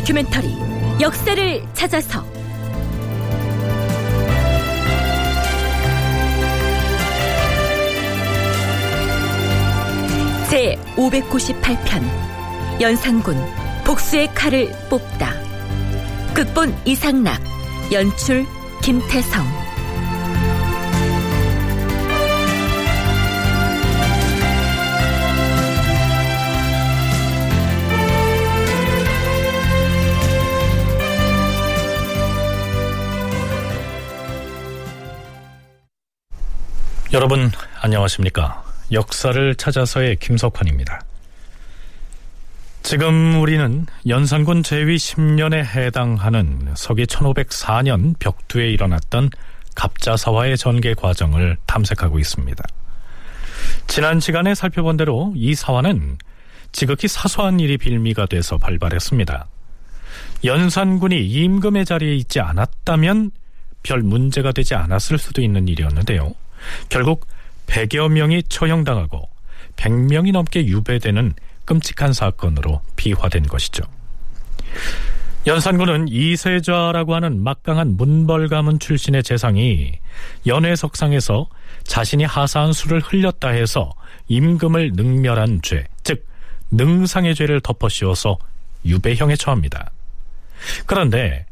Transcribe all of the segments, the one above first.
다큐멘터리 역사를 찾아서. 제 598편 연산군 복수의 칼을 뽑다. 극본 이상락 연출 김태성 여러분 안녕하십니까? 역사를 찾아서의 김석환입니다. 지금 우리는 연산군 제위 10년에 해당하는 서기 1504년 벽두에 일어났던 갑자사화의 전개 과정을 탐색하고 있습니다. 지난 시간에 살펴본 대로 이 사화는 지극히 사소한 일이 빌미가 돼서 발발했습니다. 연산군이 임금의 자리에 있지 않았다면 별 문제가 되지 않았을 수도 있는 일이었는데요. 결국 100여 명이 처형당하고 100명이 넘게 유배되는 끔찍한 사건으로 비화된 것이죠. 연산군은 이세좌라고 하는 막강한 문벌 가문 출신의 재상이 연회석상에서 자신이 하사한 술을 흘렸다 해서 임금을 능멸한 죄, 즉 능상의 죄를 덮어 씌워서 유배형에 처합니다. 그런데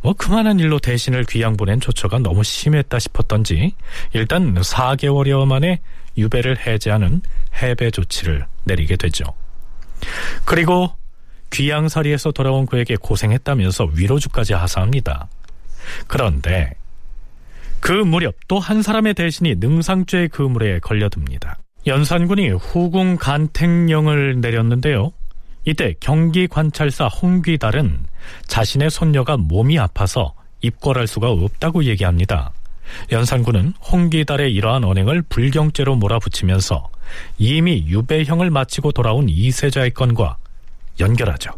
뭐 그만한 일로 대신을 귀양 보낸 조처가 너무 심했다 싶었던지 일단 4개월여 만에 유배를 해제하는 해배 조치를 내리게 되죠. 그리고 귀양살이에서 돌아온 그에게 고생했다면서 위로주까지 하사합니다. 그런데 그 무렵 또 한 사람의 대신이 능상죄의 그물에 걸려듭니다. 연산군이 후궁 간택령을 내렸는데요. 이때 경기 관찰사 홍귀달은 자신의 손녀가 몸이 아파서 입궐할 수가 없다고 얘기합니다. 연산군은 홍귀달의 이러한 언행을 불경죄로 몰아붙이면서 이미 유배형을 마치고 돌아온 이세자의 건과 연결하죠.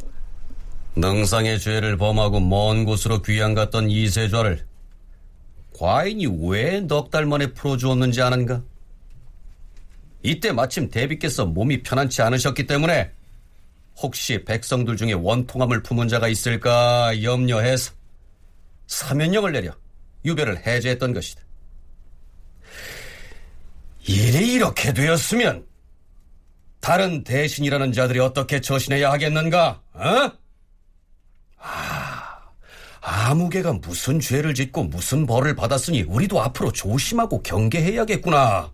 능상의 죄를 범하고 먼 곳으로 귀양 갔던 이세좌를 과인이 왜 넉 달 만에 풀어주었는지 아는가? 이때 마침 대비께서 몸이 편안치 않으셨기 때문에 혹시 백성들 중에 원통함을 품은 자가 있을까 염려해서 사면령을 내려 유배를 해제했던 것이다. 일이 이렇게 되었으면 다른 대신이라는 자들이 어떻게 처신해야 하겠는가? 어? 아, 아무개가 무슨 죄를 짓고 무슨 벌을 받았으니 우리도 앞으로 조심하고 경계해야겠구나.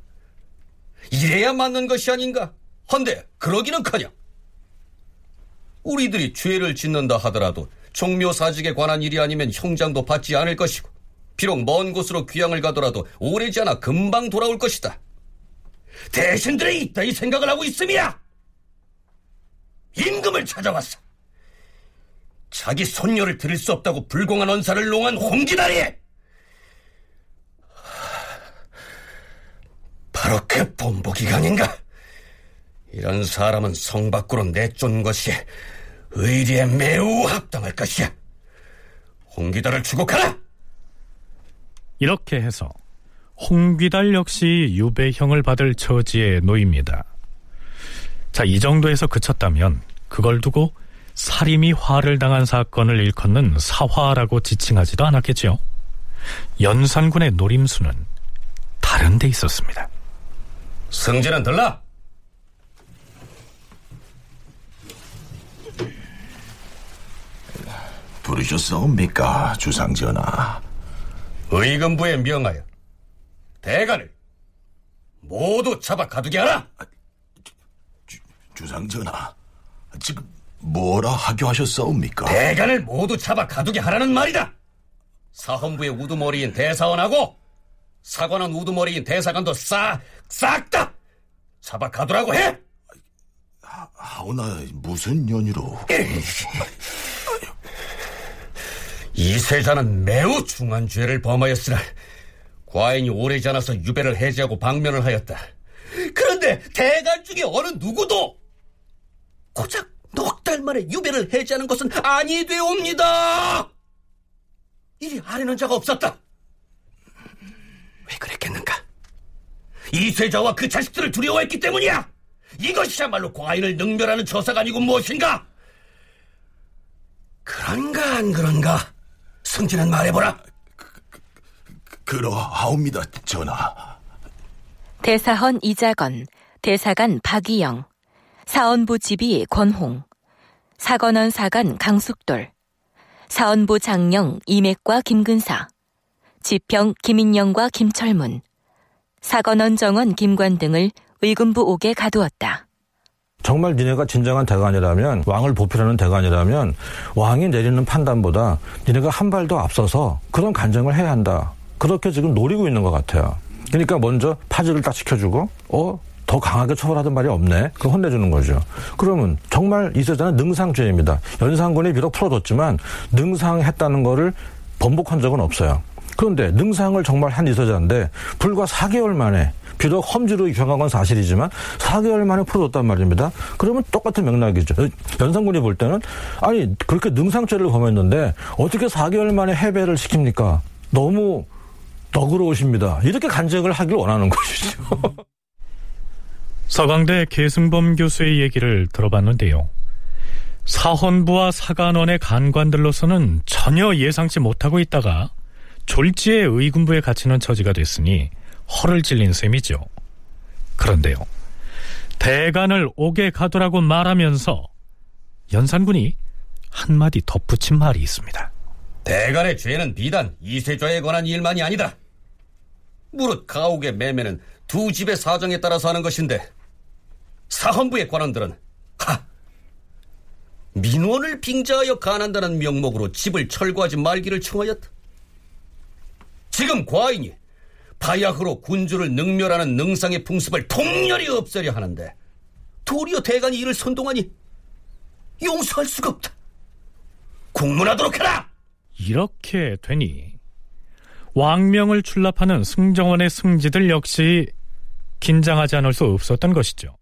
이래야 맞는 것이 아닌가? 헌데 그러기는커녕 우리들이 죄를 짓는다 하더라도 종묘사직에 관한 일이 아니면 형장도 받지 않을 것이고 비록 먼 곳으로 귀향을 가더라도 오래지 않아 금방 돌아올 것이다. 대신들이 있다 이 생각을 하고 있음이야. 임금을 찾아왔어. 자기 손녀를 들을 수 없다고 불공한 언사를 농한 홍기다리. 바로 그 본보기관인가? 이런 사람은 성 밖으로 내쫓는 것이 의리에 매우 합당할 것이야. 홍기달을 추국하라! 이렇게 해서 홍귀달 역시 유배형을 받을 처지에 놓입니다. 자, 이 정도에서 그쳤다면 그걸 두고 살인이 화를 당한 사건을 일컫는 사화라고 지칭하지도 않았겠죠. 연산군의 노림수는 다른 데 있었습니다. 승진은 들라! 부르셨사옵니까, 주상전하? 의금부에 명하여 대가를 모두 잡아 가두게 하라! 주상전하, 지금 뭐라 하교 하셨사옵니까? 대간을 모두 잡아 가두게 하라는 말이다! 사헌부의 우두머리인 대사원하고 사관원 우두머리인 대사관도 싹, 싹 다 잡아 가두라고 해! 하오나 무슨 연유로? 이 세자는 매우 중한 죄를 범하였으나 과인이 오래지 않아서 유배를 해제하고 방면을 하였다. 그런데 대간 중에 어느 누구도 고작 넉 달 만에 유배를 해제하는 것은 아니되옵니다. 이리 아래는 자가 없었다. 왜 그랬겠는가? 이세자와 그 자식들을 두려워했기 때문이야. 이것이야말로 과인을 능멸하는 처사가 아니고 무엇인가? 그런가 안 그런가? 승진은 말해보라. 그러하옵니다, 전하. 대사헌 이자건, 대사관 박이영, 사원부 지비 권홍, 사건원 사관 강숙돌, 사원부 장령 이맥과 김근사, 지평 김인영과 김철문, 사건원 정원 김관 등을 의군부 옥에 가두었다. 정말 니네가 진정한 대관이라면 왕을 보필하는 대관이라면 왕이 내리는 판단보다 니네가 한 발 더 앞서서 그런 간정을 해야 한다. 그렇게 지금 노리고 있는 것 같아요. 그러니까 먼저 파지를 딱 시켜주고 어? 더 강하게 처벌하던 말이 없네. 그걸 혼내주는 거죠. 그러면 정말 이 세자는 능상죄입니다. 연산군이 비록 풀어줬지만 능상했다는 거를 번복한 적은 없어요. 그런데 능상을 정말 한 이세자인데 불과 4개월 만에 비록 험지로 경한 건 사실이지만 4개월 만에 풀어줬단 말입니다. 그러면 똑같은 맥락이죠. 연산군이 볼 때는 아니 그렇게 능상죄를 범했는데 어떻게 4개월 만에 해배를 시킵니까? 너무 너그러우십니다. 이렇게 간증을 하길 원하는 것이죠. 서강대 계승범 교수의 얘기를 들어봤는데요. 사헌부와 사관원의 간관들로서는 전혀 예상치 못하고 있다가 졸지에 의군부에 갇히는 처지가 됐으니 허를 찔린 셈이죠. 그런데요. 대간을 옥에 가두라고 말하면서 연산군이 한마디 덧붙인 말이 있습니다. 대간의 죄는 비단 이세좌에 관한 일만이 아니다. 무릇 가옥의 매매는 두 집의 사정에 따라서 하는 것인데 사헌부의 관원들은 하 민원을 빙자하여 간한다는 명목으로 집을 철거하지 말기를 청하였다. 지금 과인이 바야흐로 군주를 능멸하는 능상의 풍습을 통렬히 없애려 하는데 도리어 대간이 이를 선동하니 용서할 수가 없다. 국문하도록 하라! 이렇게 되니 왕명을 출납하는 승정원의 승지들 역시 긴장하지 않을 수 없었던 것이죠.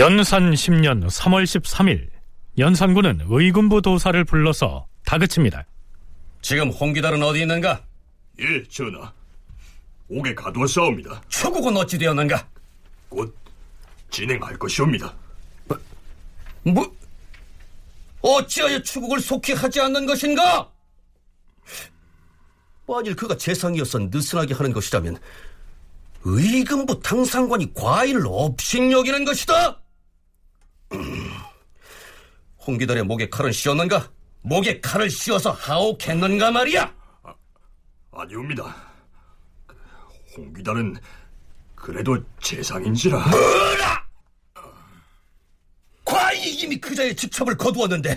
연산 10년 3월 13일 연산군은 의군부 도사를 불러서 다그칩니다. 지금 홍기달은 어디 있는가? 예, 전하. 옥에 가두었사옵니다. 초국은 어찌 되었는가? 곧 진행할 것이옵니다. 뭐, 어찌하여 추국을 속히 하지 않는 것인가? 만일 그가 재상이어서 느슨하게 하는 것이라면 의금부 당상관이 과인을 업신 여기는 것이다. 음, 홍기달의 목에 칼은 씌었는가? 목에 칼을 씌워서 하옥했는가 말이야. 아니옵니다. 홍기달은 그래도 재상인지라. 뭐라! 과인이 이미 그자의 직첩을 거두었는데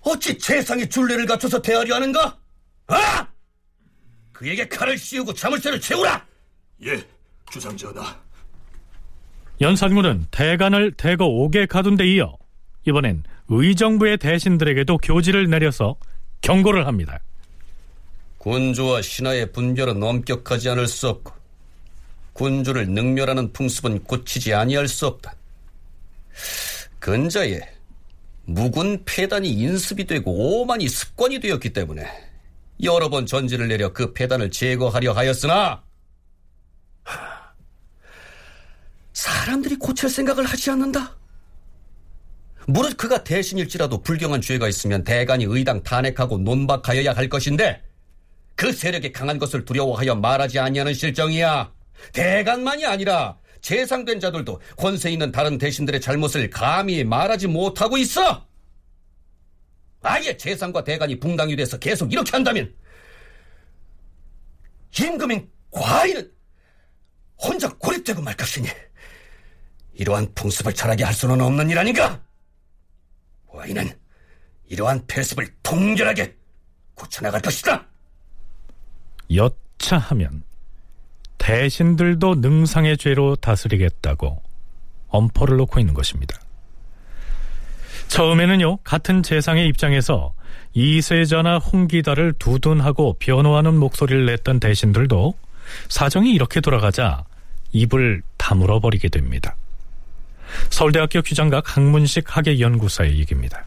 어찌 재상의 줄례를 갖춰서 대하려 하는가? 아! 그에게 칼을 씌우고 자물쇠를 채우라! 예, 주상 전하. 연산군은 대간을 대거 옥에 가둔 데 이어 이번엔 의정부의 대신들에게도 교지를 내려서 경고를 합니다. 군주와 신하의 분별은 엄격하지 않을 수 없고 군주를 능멸하는 풍습은 고치지 아니할 수 없다. 근자에 묵은 폐단이 인습이 되고 오만이 습관이 되었기 때문에 여러 번 전지를 내려 그 폐단을 제거하려 하였으나 하, 사람들이 고칠 생각을 하지 않는다. 무릇 그가 대신일지라도 불경한 죄가 있으면 대간이 의당 탄핵하고 논박하여야 할 것인데 그 세력이 강한 것을 두려워하여 말하지 아니하는 실정이야. 대간만이 아니라 재상된 자들도 권세 있는 다른 대신들의 잘못을 감히 말하지 못하고 있어. 아예 재상과 대간이 붕당이 돼서 계속 이렇게 한다면 임금인 과인은 혼자 고립되고 말 것이니 이러한 풍습을 잘하게 할 수는 없는 일 아닌가? 과인은 이러한 폐습을 통렬하게 고쳐나갈 것이다. 여차하면 대신들도 능상의 죄로 다스리겠다고 엄포를 놓고 있는 것입니다. 처음에는요, 같은 재상의 입장에서 이세자나 홍기다를 두둔하고 변호하는 목소리를 냈던 대신들도 사정이 이렇게 돌아가자 입을 다물어 버리게 됩니다. 서울대학교 규장각 학문식 학예연구사의 얘기입니다.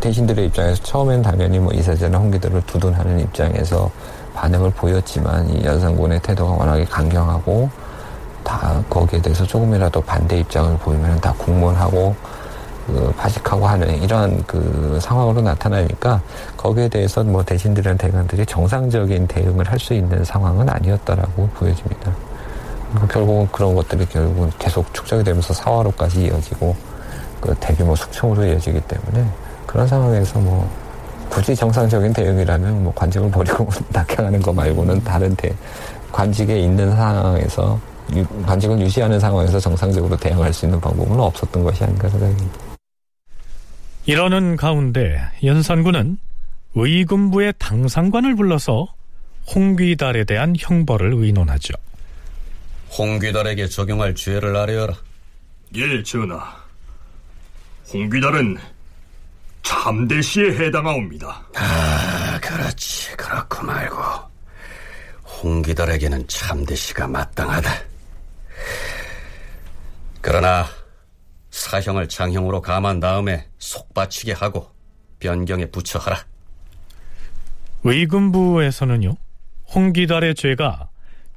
대신들의 입장에서 처음엔 당연히 뭐 이세자나 홍기들을 두둔하는 입장에서 반응을 보였지만 이 연산군의 태도가 워낙에 강경하고 다 거기에 대해서 조금이라도 반대 입장을 보이면 다 국문하고 그 파직하고 하는 이러한 그 상황으로 나타나니까 거기에 대해서 뭐 대신들이나 대관들이 정상적인 대응을 할 수 있는 상황은 아니었다라고 보여집니다. 결국은 그런 것들이 결국은 계속 축적이 되면서 사화로까지 이어지고 그 대규모 숙청으로 이어지기 때문에 그런 상황에서 뭐 굳이 정상적인 대응이라면 뭐 관직을 버리고 낙향하는 거 말고는 다른 대 관직에 있는 상황에서 유, 관직을 유지하는 상황에서 정상적으로 대응할 수 있는 방법은 없었던 것이 아닌가 생각합니다. 이러는 가운데 연산군은 의군부의 당상관을 불러서 홍귀달에 대한 형벌을 의논하죠. 홍귀달에게 적용할 죄를 아뢰어라. 예, 전하. 홍귀달은 참대시에 해당하옵니다. 아, 그렇지. 그렇고 말고. 홍귀달에게는 참대시가 마땅하다. 그러나 사형을 장형으로 감한 다음에 속바치게 하고 변경에 부처하라. 의군부에서는요, 홍기달의 죄가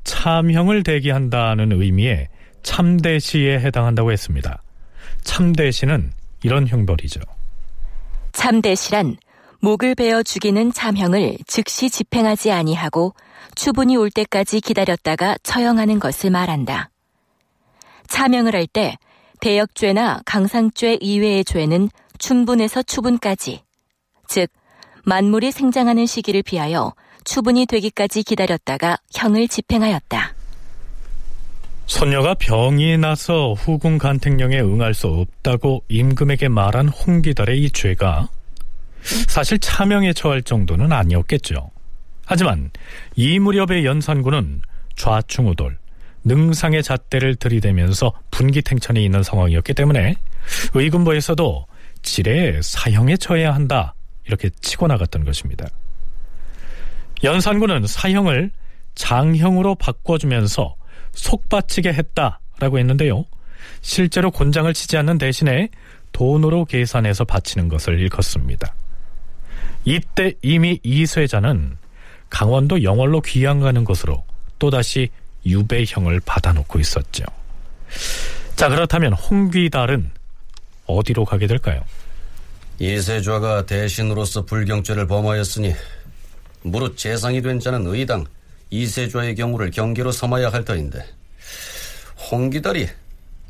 참형을 대기한다는 의미의 참대시에 해당한다고 했습니다. 참대시는 이런 형벌이죠. 참대시란 목을 베어 죽이는 참형을 즉시 집행하지 아니하고 추분이 올 때까지 기다렸다가 처형하는 것을 말한다. 참형을 할 때 대역죄나 강상죄 이외의 죄는 춘분에서 추분까지, 즉 만물이 생장하는 시기를 비하여 추분이 되기까지 기다렸다가 형을 집행하였다. 손녀가 병이 나서 후궁 간택령에 응할 수 없다고 임금에게 말한 홍기달의 이 죄가 사실 차명에 처할 정도는 아니었겠죠. 하지만 이 무렵의 연산군은 좌충우돌, 능상의 잣대를 들이대면서 분기탱천에 있는 상황이었기 때문에 의군부에서도 지레 사형에 처해야 한다 이렇게 치고 나갔던 것입니다. 연산군은 사형을 장형으로 바꿔주면서 속바치게 했다라고 했는데요. 실제로 곤장을 치지 않는 대신에 돈으로 계산해서 바치는 것을 일컫습니다. 이때 이미 이세자는 강원도 영월로 귀양 가는 것으로 또다시 유배형을 받아놓고 있었죠. 자, 그렇다면 홍귀달은 어디로 가게 될까요? 이세좌가 대신으로서 불경죄를 범하였으니 무릇 재상이 된 자는 의당 이세좌의 경우를 경계로 삼아야 할 터인데 홍기달이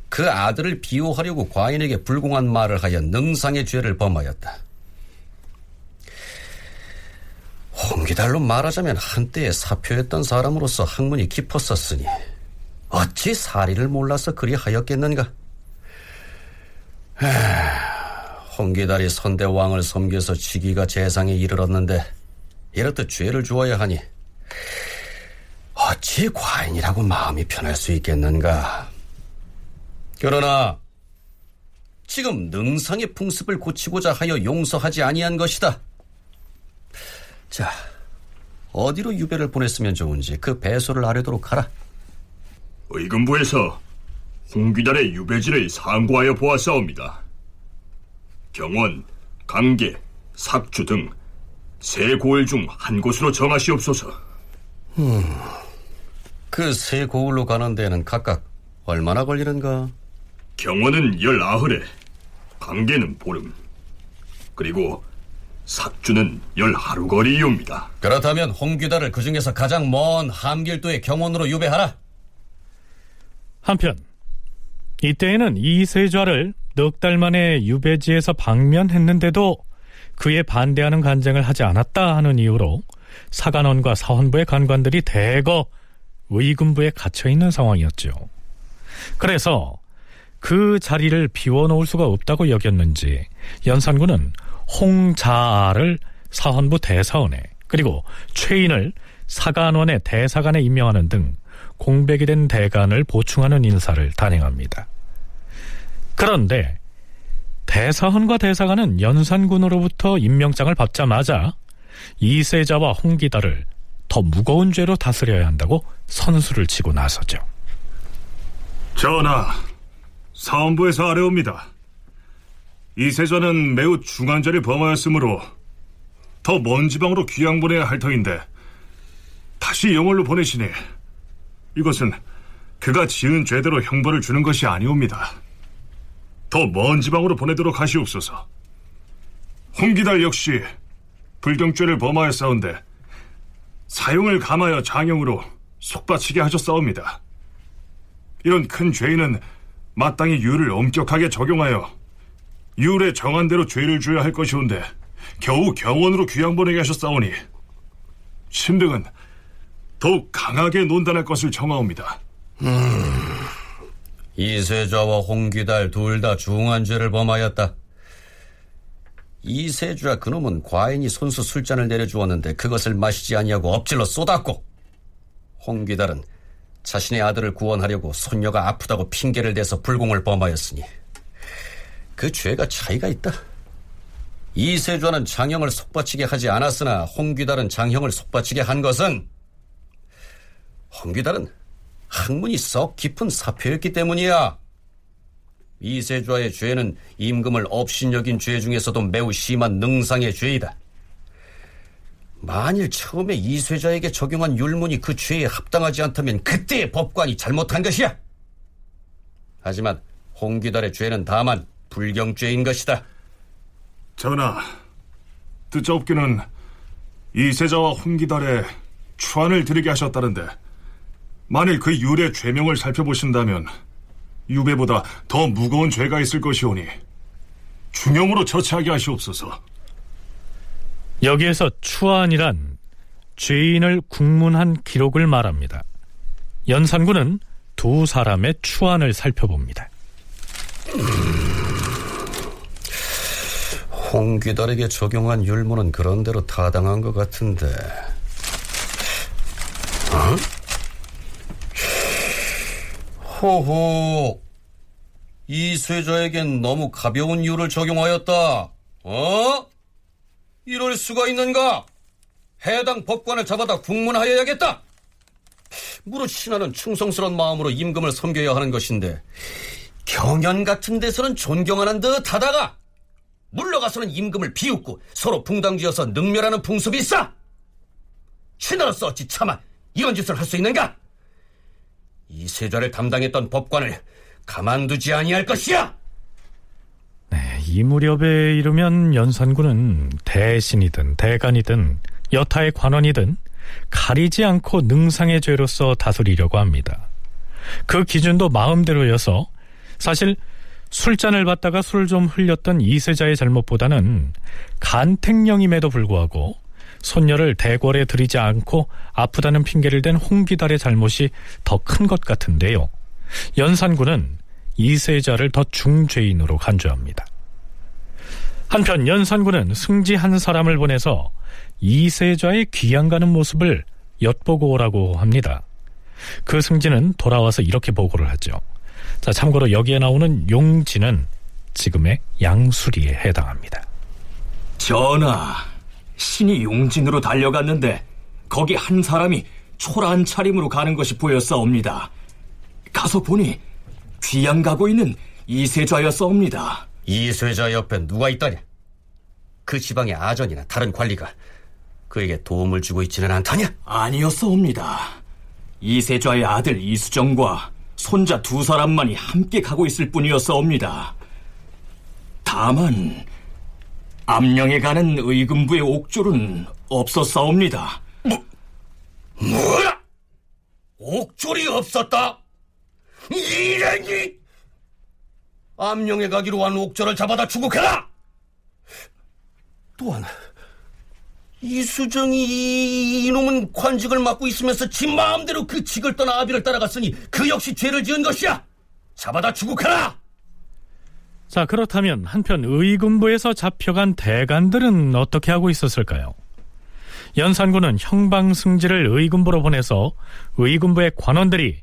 그 아들을 비호하려고 과인에게 불공한 말을 하여 능상의 죄를 범하였다. 홍기달로 말하자면 한때의 사표였던 사람으로서 학문이 깊었었으니 어찌 사리를 몰라서 그리 하였겠는가? 하, 홍기달이 선대왕을 섬겨서 직위가 재상에 이르렀는데 이렇듯 죄를 주어야 하니 어찌 과인이라고 마음이 편할 수 있겠는가? 그러나 지금 능상의 풍습을 고치고자 하여 용서하지 아니한 것이다. 자, 어디로 유배를 보냈으면 좋은지 그 배소를 아뢰도록 하라. 의금부에서 홍귀달의 유배지를 상고하여 보았사옵니다. 경원, 강계, 삭주 등 세 고을 중 한 곳으로 정하시옵소서. 음, 그 세 고을로 가는 데는 각각 얼마나 걸리는가? 경원은 열아흘에, 강계는 보름, 그리고 삭주는 열하루 거리이옵니다. 그렇다면 홍귀달을 그 중에서 가장 먼 함길도의 경원으로 유배하라. 한편 이때에는 이 세좌를 넉 달 만에 유배지에서 방면했는데도 그에 반대하는 간쟁을 하지 않았다 하는 이유로 사관원과 사헌부의 간관들이 대거 의군부에 갇혀 있는 상황이었죠. 그래서 그 자리를 비워놓을 수가 없다고 여겼는지 연산군은 홍자아를 사헌부 대사원에 그리고 최인을 사간원의 대사관에 임명하는 등 공백이 된 대관을 보충하는 인사를 단행합니다. 그런데 대사헌과 대사관은 연산군으로부터 임명장을 받자마자 이세자와 홍기다를 더 무거운 죄로 다스려야 한다고 선수를 치고 나서죠. 전하, 사원부에서 아뢰옵니다. 이세자는 매우 중한 죄를 범하였으므로 더 먼 지방으로 귀양 보내야 할 터인데 다시 영월로 보내시니 이것은 그가 지은 죄대로 형벌을 주는 것이 아니옵니다. 더 먼 지방으로 보내도록 하시옵소서. 홍기달 역시 불경죄를 범하였사온데 사용을 감하여 장형으로 속바치게 하셨사옵니다. 이런 큰 죄인은 마땅히 유를 엄격하게 적용하여 율에 정한 대로 죄를 줘야 할 것이온데 겨우 경원으로 귀양 보내게 하셨사오니 심등은 더욱 강하게 논단할 것을 정하옵니다. 이세좌와 홍귀달 둘 다 중한 죄를 범하였다. 이세주와 그놈은 과인이 손수 술잔을 내려주었는데 그것을 마시지 아니하고 엎질러 쏟았고 홍귀달은 자신의 아들을 구원하려고 손녀가 아프다고 핑계를 대서 불공을 범하였으니 그 죄가 차이가 있다. 이세주와는 장형을 속바치게 하지 않았으나 홍귀달은 장형을 속바치게 한 것은 홍귀달은 학문이 썩 깊은 사표였기 때문이야. 이세주와의 죄는 임금을 업신여긴 죄 중에서도 매우 심한 능상의 죄이다. 만일 처음에 이세자에게 적용한 율문이 그 죄에 합당하지 않다면 그때의 법관이 잘못한 것이야. 하지만 홍기달의 죄는 다만 불경죄인 것이다. 전하, 듣자옵기는 이세자와 홍기달에 추안을 드리게 하셨다는데 만일 그 율의 죄명을 살펴보신다면 유배보다 더 무거운 죄가 있을 것이오니 중형으로 처치하게 하시옵소서. 여기에서 추안이란 죄인을 국문한 기록을 말합니다. 연산군은 두 사람의 추안을 살펴봅니다. 홍귀달에게 적용한 율문은 그런대로 타당한 것 같은데. 어? 호호. 이 쇠자에겐 너무 가벼운 율을 적용하였다. 어? 이럴 수가 있는가? 해당 법관을 잡아다 국문하여야겠다. 무릇 신하는 충성스러운 마음으로 임금을 섬겨야 하는 것인데 경연 같은 데서는 존경하는 듯 하다가 물러가서는 임금을 비웃고 서로 붕당지어서 능멸하는 풍습이 있어. 신하로서 어찌 차마 이런 짓을 할 수 있는가? 이 세자를 담당했던 법관을 가만두지 아니할 것이야. 네, 이 무렵에 이르면 연산군은 대신이든 대간이든 여타의 관원이든 가리지 않고 능상의 죄로서 다스리려고 합니다. 그 기준도 마음대로여서 사실 술잔을 받다가 술좀 흘렸던 이세자의 잘못보다는 간택령임에도 불구하고 손녀를 대궐에 들이지 않고 아프다는 핑계를 댄 홍기달의 잘못이 더 큰 것 같은데요. 연산군은 이세자를 더 중죄인으로 간주합니다. 한편 연산군은 승지 한 사람을 보내서 이세자의 귀양 가는 모습을 엿보고 오라고 합니다. 그 승지는 돌아와서 이렇게 보고를 하죠. 자, 참고로 여기에 나오는 용지는 지금의 양수리에 해당합니다. 전하, 신이 용진으로 달려갔는데 거기 한 사람이 초라한 차림으로 가는 것이 보였사옵니다. 가서 보니 귀양 가고 있는 이세좌였사옵니다. 이세자 옆에 누가 있다냐? 그 지방의 아전이나 다른 관리가 그에게 도움을 주고 있지는 않다냐? 아니었사옵니다. 이세좌의 아들 이수정과 손자 두 사람만이 함께 가고 있을 뿐이었사옵니다. 다만 암령에 가는 의금부의 옥졸은 없었사옵니다. 뭐, 뭐야? 옥졸이 없었다? 이래니! 암령에 가기로 한 옥졸을 잡아다 추국해라! 또한 이수정이 이놈은 관직을 맡고 있으면서 지 마음대로 그 직을 떠나 아비를 따라갔으니 그 역시 죄를 지은 것이야! 잡아다 추국해라! 자, 그렇다면 한편 의군부에서 잡혀간 대간들은 어떻게 하고 있었을까요? 연산군은 형방승지를 의군부로 보내서 의군부의 관원들이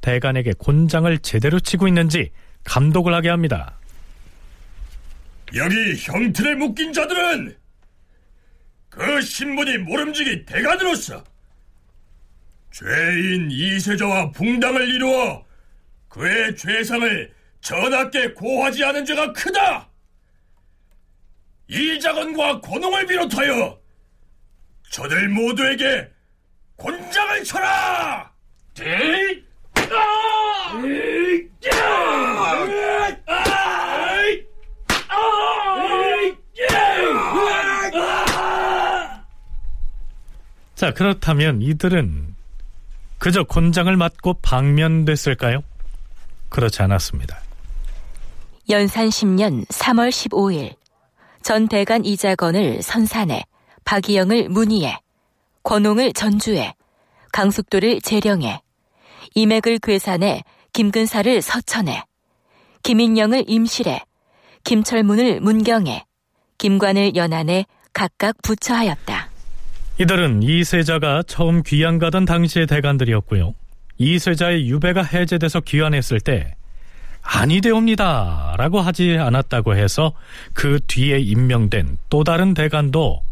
대간에게 곤장을 제대로 치고 있는지 감독을 하게 합니다. 여기 형틀에 묶인 자들은 그 신분이 모름지기 대간으로서 죄인 이세조와 붕당을 이루어 그의 죄상을 전하께 고하지 않은 죄가 크다. 이자건과 권홍을 비롯하여 저들 모두에게 곤장을 쳐라. 자, 그렇다면 이들은 그저 곤장을 맞고 방면됐을까요? 그렇지 않았습니다. 연산 10년 3월 15일 전 대간 이자건을 선산에 박이영을 문의에 권홍을 전주에 강숙도를 재령에 이맥을 괴산에 김근사를 서천에 김인영을 임실에 김철문을 문경에 김관을 연안에 각각 부처하였다. 이들은 이세자가 처음 귀양 가던 당시의 대간들이었고요. 이세자의 유배가 해제돼서 귀환했을 때 아니되옵니다 라고 하지 않았다고 해서 그 뒤에 임명된 또 다른 대간도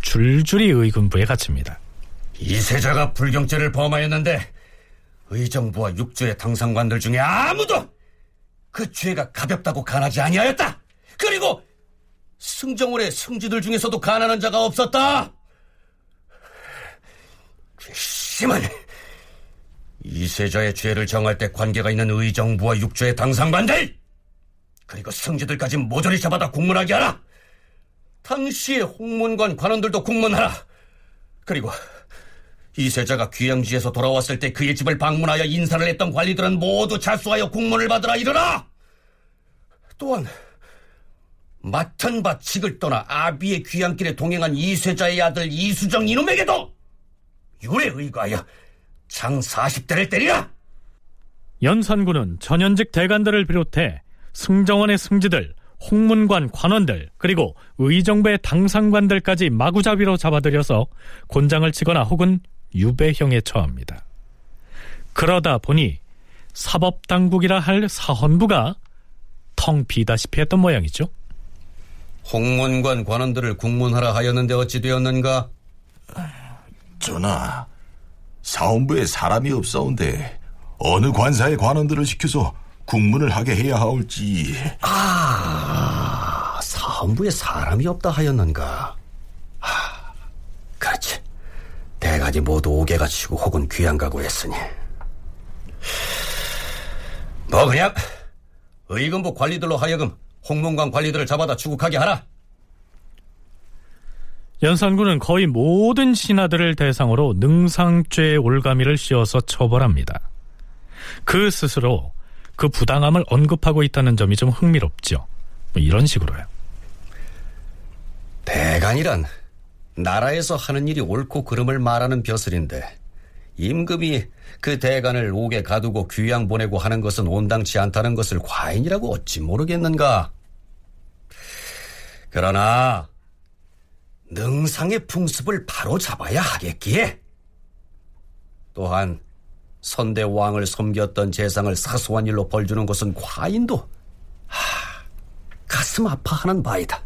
줄줄이 의군부에 갇힙니다. 이세자가 불경죄를 범하였는데 의정부와 육조의 당상관들 중에 아무도 그 죄가 가볍다고 간하지 아니하였다. 그리고 승정원의 승지들 중에서도 간하는 자가 없었다. 괘씸한 이세자의 죄를 정할 때 관계가 있는 의정부와 육조의 당상관들 그리고 승지들까지 모조리 잡아다 국문하게 하라. 당시의 홍문관 관원들도 국문하라. 그리고 이세자가 귀양지에서 돌아왔을 때 그의 집을 방문하여 인사를 했던 관리들은 모두 자수하여 국문을 받으라 이르라. 또한 맡은 바 직을 떠나 아비의 귀양길에 동행한 이세자의 아들 이수정 이놈에게도 유례 의거하여 장 40대를 때리라. 연산군은 전현직 대간들을 비롯해 승정원의 승지들, 홍문관 관원들, 그리고 의정부의 당상관들까지 마구잡이로 잡아들여서 곤장을 치거나 혹은 유배형에 처합니다. 그러다 보니 사법당국이라 할 사헌부가 텅 비다시피 했던 모양이죠. 홍문관 관원들을 국문하라 하였는데 어찌 되었는가? 전하, 사원부에 사람이 없사온데 어느 관사의 관원들을 시켜서 국문을 하게 해야 하올지. 아, 사헌부에 사람이 없다 하였는가? 하, 그렇지. 대가지 모두 오게 갇히고 혹은 귀양 가고 했으니. 뭐 그냥 의금부 관리들로 하여금 홍문관 관리들을 잡아다 추국하게 하라. 연산군은 거의 모든 신하들을 대상으로 능상죄의 올가미를 씌워서 처벌합니다. 그 스스로 그 부당함을 언급하고 있다는 점이 좀 흥미롭죠. 뭐 이런 식으로요. 대간이란 나라에서 하는 일이 옳고 그름을 말하는 벼슬인데 임금이 그 대간을 옥에 가두고 귀양 보내고 하는 것은 온당치 않다는 것을 과인이라고 어찌 모르겠는가? 그러나 능상의 풍습을 바로 잡아야 하겠기에 또한 선대 왕을 섬겼던 재상을 사소한 일로 벌주는 것은 과인도 하, 가슴 아파하는 바이다.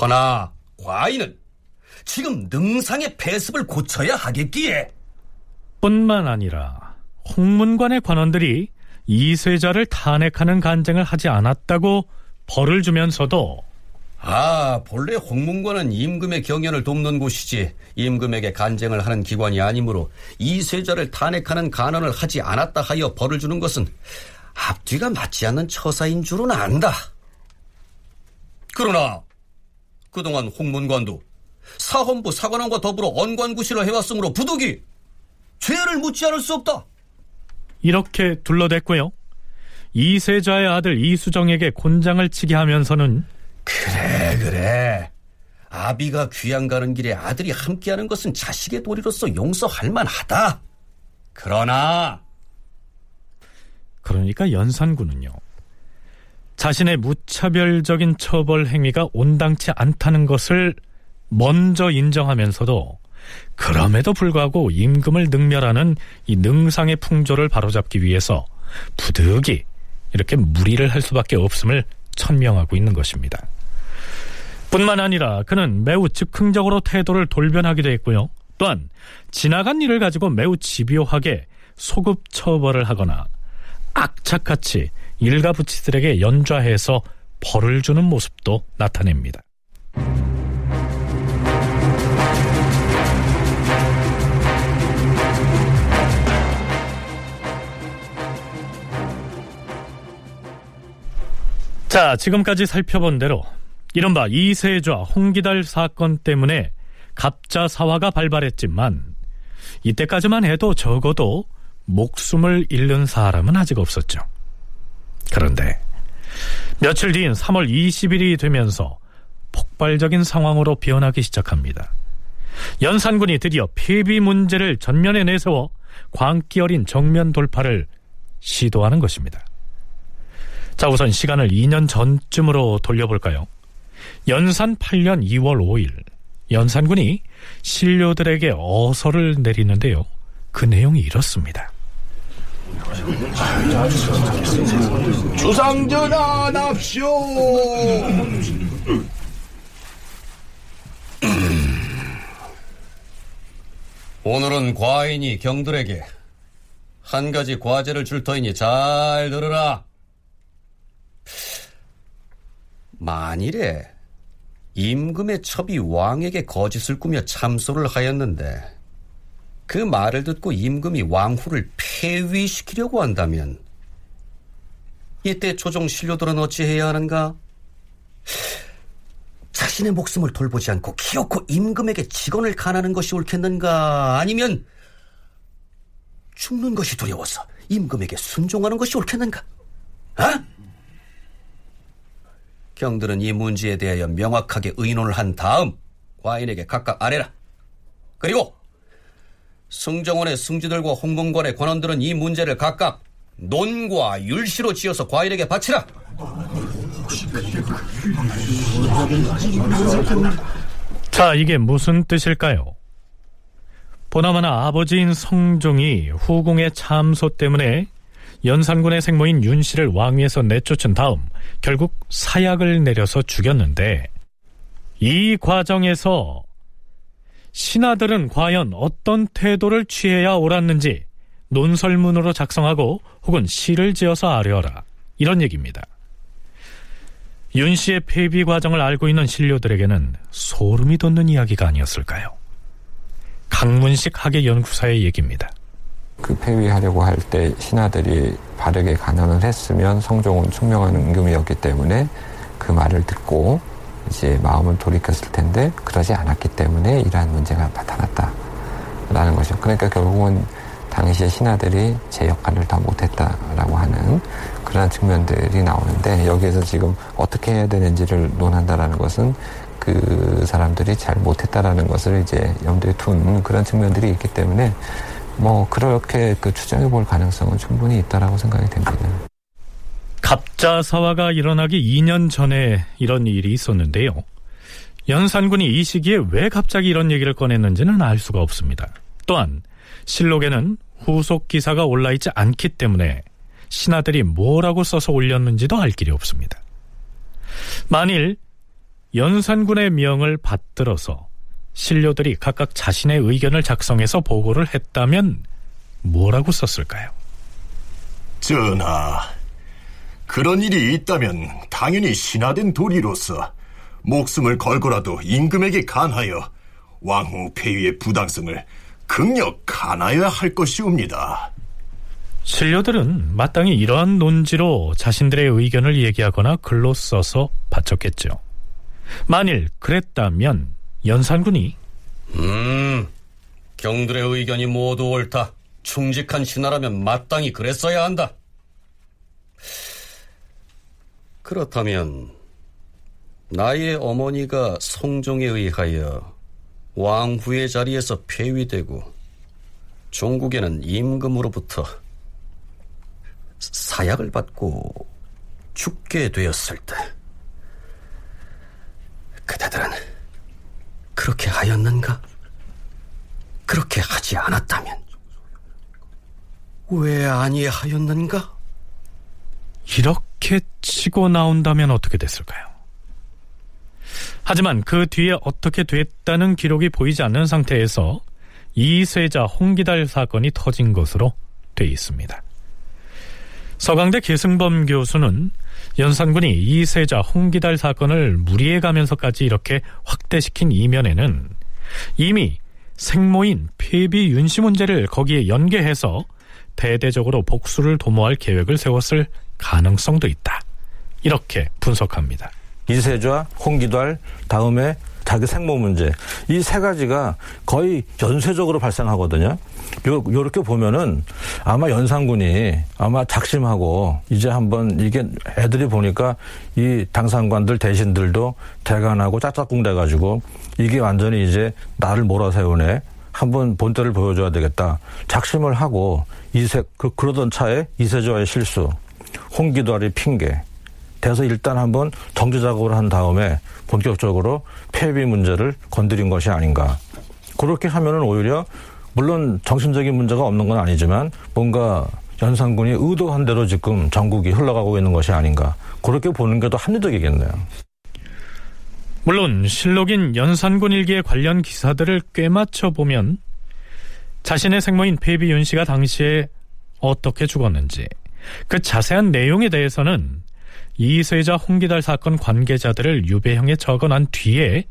허나 과인은 지금 능상의 폐습을 고쳐야 하겠기에 뿐만 아니라 홍문관의 관원들이 이세자를 탄핵하는 간쟁을 하지 않았다고 벌을 주면서도 아, 본래 홍문관은 임금의 경연을 돕는 곳이지 임금에게 간쟁을 하는 기관이 아니므로 이세자를 탄핵하는 간언을 하지 않았다 하여 벌을 주는 것은 앞뒤가 맞지 않는 처사인 줄은 안다. 그러나 그동안 홍문관도 사헌부 사관원과 더불어 언관구시를 해왔으므로 부득이 죄를 묻지 않을 수 없다. 이렇게 둘러댔고요. 이세자의 아들 이수정에게 곤장을 치게 하면서는 그래 그래 아비가 귀양 가는 길에 아들이 함께하는 것은 자식의 도리로서 용서할 만하다. 그러나 그러니까 연산군은요. 자신의 무차별적인 처벌 행위가 온당치 않다는 것을 먼저 인정하면서도 그럼에도 불구하고 임금을 능멸하는 이 능상의 풍조를 바로잡기 위해서 부득이 이렇게 무리를 할 수밖에 없음을 천명하고 있는 것입니다. 뿐만 아니라 그는 매우 즉흥적으로 태도를 돌변하기도 했고요. 또한 지나간 일을 가지고 매우 집요하게 소급 처벌을 하거나 악착같이 일가부치들에게 연좌해서 벌을 주는 모습도 나타냅니다. 자, 지금까지 살펴본 대로 이른바 이세좌 홍기달 사건 때문에 갑자 사화가 발발했지만 이때까지만 해도 적어도 목숨을 잃는 사람은 아직 없었죠. 그런데 며칠 뒤인 3월 20일이 되면서 폭발적인 상황으로 변하기 시작합니다. 연산군이 드디어 폐비 문제를 전면에 내세워 광기 어린 정면 돌파를 시도하는 것입니다. 자, 우선 시간을 2년 전쯤으로 돌려볼까요? 연산 8년 2월 5일, 연산군이 신료들에게 어서를 내리는데요. 그 내용이 이렇습니다. 주상전하 납시오. 오늘은 과인이 경들에게 한 가지 과제를 줄 터이니 잘 들으라. 만일에 임금의 첩이 왕에게 거짓을 꾸며 참소를 하였는데 그 말을 듣고 임금이 왕후를 폐위시키려고 한다면 이때 조정 신료들은 어찌해야 하는가? 자신의 목숨을 돌보지 않고 기어코 임금에게 직언을 간하는 것이 옳겠는가? 아니면 죽는 것이 두려워서 임금에게 순종하는 것이 옳겠는가? 아? 경들은 이 문제에 대하여 명확하게 의논을 한 다음 과인에게 각각 아뢰라. 그리고 승정원의 승지들과 홍공관의 관원들은 이 문제를 각각 논과 율시로 지어서 과인에게 바치라. 자, 이게 무슨 뜻일까요? 보나마나 아버지인 성종이 후궁의 참소 때문에 연산군의 생모인 윤 씨를 왕위에서 내쫓은 다음 결국 사약을 내려서 죽였는데 이 과정에서 신하들은 과연 어떤 태도를 취해야 옳았는지 논설문으로 작성하고 혹은 시를 지어서 아뢰어라 이런 얘기입니다. 윤 씨의 폐비 과정을 알고 있는 신료들에게는 소름이 돋는 이야기가 아니었을까요? 강문식 학예 연구사의 얘기입니다. 그 폐위하려고 할 때 신하들이 바르게 간언을 했으면 성종은 총명한 임금이었기 때문에 그 말을 듣고 이제 마음을 돌이켰을 텐데 그러지 않았기 때문에 이러한 문제가 나타났다라는 것이죠. 그러니까 결국은 당시의 신하들이 제 역할을 다 못했다라고 하는 그러한 측면들이 나오는데 여기에서 지금 어떻게 해야 되는지를 논한다라는 것은 그 사람들이 잘 못했다라는 것을 이제 염두에 둔 그런 측면들이 있기 때문에 뭐 그렇게 그 추정해 볼 가능성은 충분히 있다라고 생각이 됩니다. 갑자 사화가 일어나기 2년 전에 이런 일이 있었는데요. 연산군이 이 시기에 왜 갑자기 이런 얘기를 꺼냈는지는 알 수가 없습니다. 또한 실록에는 후속 기사가 올라 있지 않기 때문에 신하들이 뭐라고 써서 올렸는지도 알 길이 없습니다. 만일 연산군의 명을 받들어서 신료들이 각각 자신의 의견을 작성해서 보고를 했다면 뭐라고 썼을까요? 전하, 그런 일이 있다면 당연히 신하된 도리로서 목숨을 걸고라도 임금에게 간하여 왕후 폐위의 부당성을 극력 간하여야 할 것이옵니다. 신료들은 마땅히 이러한 논지로 자신들의 의견을 얘기하거나 글로 써서 바쳤겠죠. 만일 그랬다면 연산군이 음, 경들의 의견이 모두 옳다. 충직한 신하라면 마땅히 그랬어야 한다. 그렇다면 나의 어머니가 성종에 의하여 왕후의 자리에서 폐위되고 종국에는 임금으로부터 사약을 받고 죽게 되었을 때 그대들은 그렇게 하였는가? 그렇게 하지 않았다면 왜 아니하였는가? 이렇게 치고 나온다면 어떻게 됐을까요? 하지만 그 뒤에 어떻게 됐다는 기록이 보이지 않는 상태에서 이세자 홍기달 사건이 터진 것으로 돼 있습니다. 서강대 계승범 교수는 연산군이 이세자 홍기달 사건을 무리해 가면서까지 이렇게 확대시킨 이면에는 이미 생모인 폐비 윤씨 문제를 거기에 연계해서 대대적으로 복수를 도모할 계획을 세웠을 가능성도 있다. 이렇게 분석합니다. 이세좌, 홍기달, 다음에 자기 생모 문제. 이 세 가지가 거의 연쇄적으로 발생하거든요. 요, 요렇게 보면은 아마 연산군이 아마 작심하고 이제 한번 이게 애들이 보니까 이 당상관들 대신들도 대간하고 짝짝꿍 돼가지고 이게 완전히 이제 나를 몰아세우네. 한번 본때를 보여줘야 되겠다. 작심을 하고 이세, 그, 그러던 차에 이세조와의 실수, 홍기달의 핑계, 돼서 일단 한번 정지 작업을 한 다음에 본격적으로 폐비 문제를 건드린 것이 아닌가. 그렇게 하면은 오히려 물론 정신적인 문제가 없는 건 아니지만 뭔가 연산군이 의도한 대로 지금 전국이 흘러가고 있는 것이 아닌가. 그렇게 보는 게 더 합리적이겠네요. 물론 실록인 연산군 일기의 관련 기사들을 꿰맞춰 보면 자신의 생모인 폐비윤 씨가 당시에 어떻게 죽었는지 그 자세한 내용에 대해서는 이세자 홍기달 사건 관계자들을 유배형에 적어난 뒤에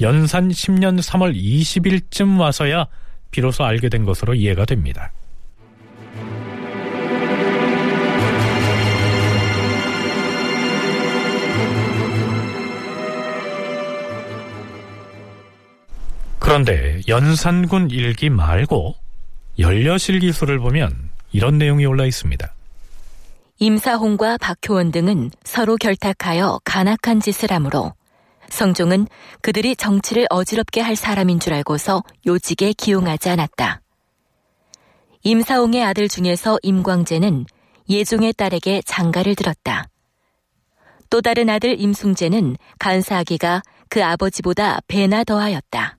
연산 10년 3월 20일쯤 와서야 비로소 알게 된 것으로 이해가 됩니다. 그런데 연산군 일기 말고 연려실 기술을 보면 이런 내용이 올라 있습니다. 임사홍과 박효원 등은 서로 결탁하여 간악한 짓을 하므로 성종은 그들이 정치를 어지럽게 할 사람인 줄 알고서 요직에 기용하지 않았다. 임사홍의 아들 중에서 임광재는 예종의 딸에게 장가를 들었다. 또 다른 아들 임숭재는 간사하기가 그 아버지보다 배나 더하였다.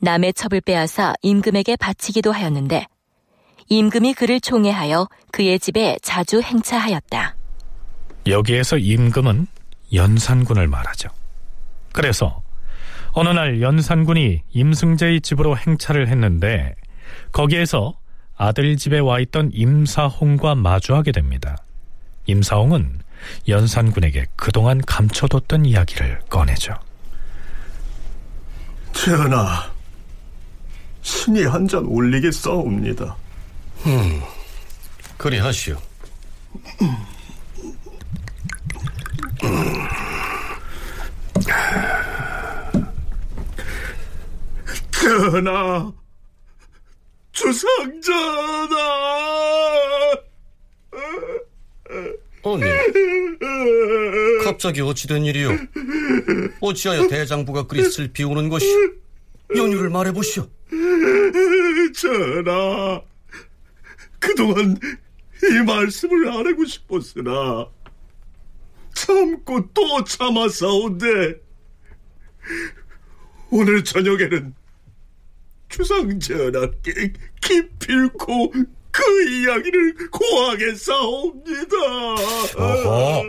남의 첩을 빼앗아 임금에게 바치기도 하였는데 임금이 그를 총애하여 그의 집에 자주 행차하였다. 여기에서 임금은 연산군을 말하죠. 그래서 어느 날 연산군이 임승재의 집으로 행차를 했는데 거기에서 아들 집에 와 있던 임사홍과 마주하게 됩니다. 임사홍은 연산군에게 그동안 감춰뒀던 이야기를 꺼내죠. 전하, 신이 한 잔 올리겠사옵니다. 음, 그리 하시오. 전하, 주상전하! 아니, 갑자기 어찌된 일이오? 어찌하여 대장부가 그리 슬피 우는 것이? 연유를 말해보시오. 전하, 그동안 이 말씀을 안 하고 싶었으나 참고 또 참았사온데 오늘 저녁에는 주상 전하께 기필코 그 이야기를 고하겠사옵니다. 어허,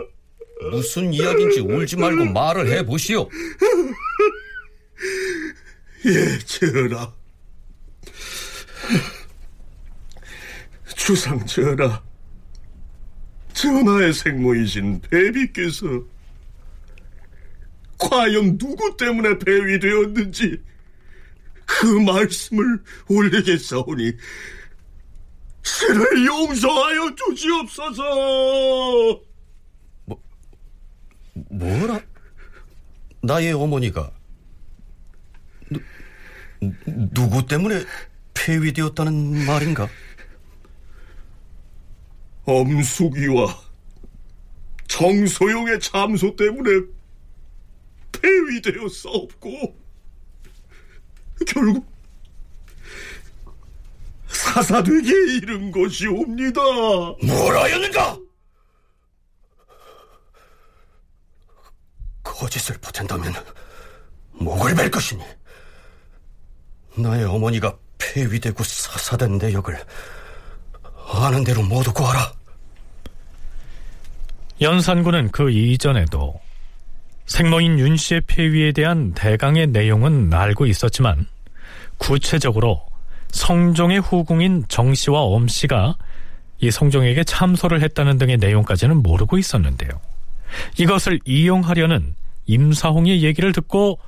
무슨 이야기인지 울지 말고 말을 해보시오. 예, 전하. 주상 전하, 전하의 생모이신 배비께서 과연 누구 때문에 배위 되었는지 그 말씀을 올리겠사오니 신을 용서하여 주시옵소서. 뭐, 뭐라? 나의 어머니가 누, 누구 때문에 폐위되었다는 말인가? 엄숙이와 정소용의 잠소 때문에 폐위되어 싸웠고 결국 사사되게 이른 것이옵니다. 뭐라였는가? 거짓을 보탠다면 목을 맬 것이니 나의 어머니가 폐위되고 사사된 내 역을 아는 대로 모두 구하라. 연산군은 그 이전에도 생모인 윤 씨의 폐위에 대한 대강의 내용은 알고 있었지만 구체적으로 성종의 후궁인 정 씨와 엄 씨가 이 성종에게 참소를 했다는 등의 내용까지는 모르고 있었는데요. 이것을 이용하려는 임사홍의 얘기를 듣고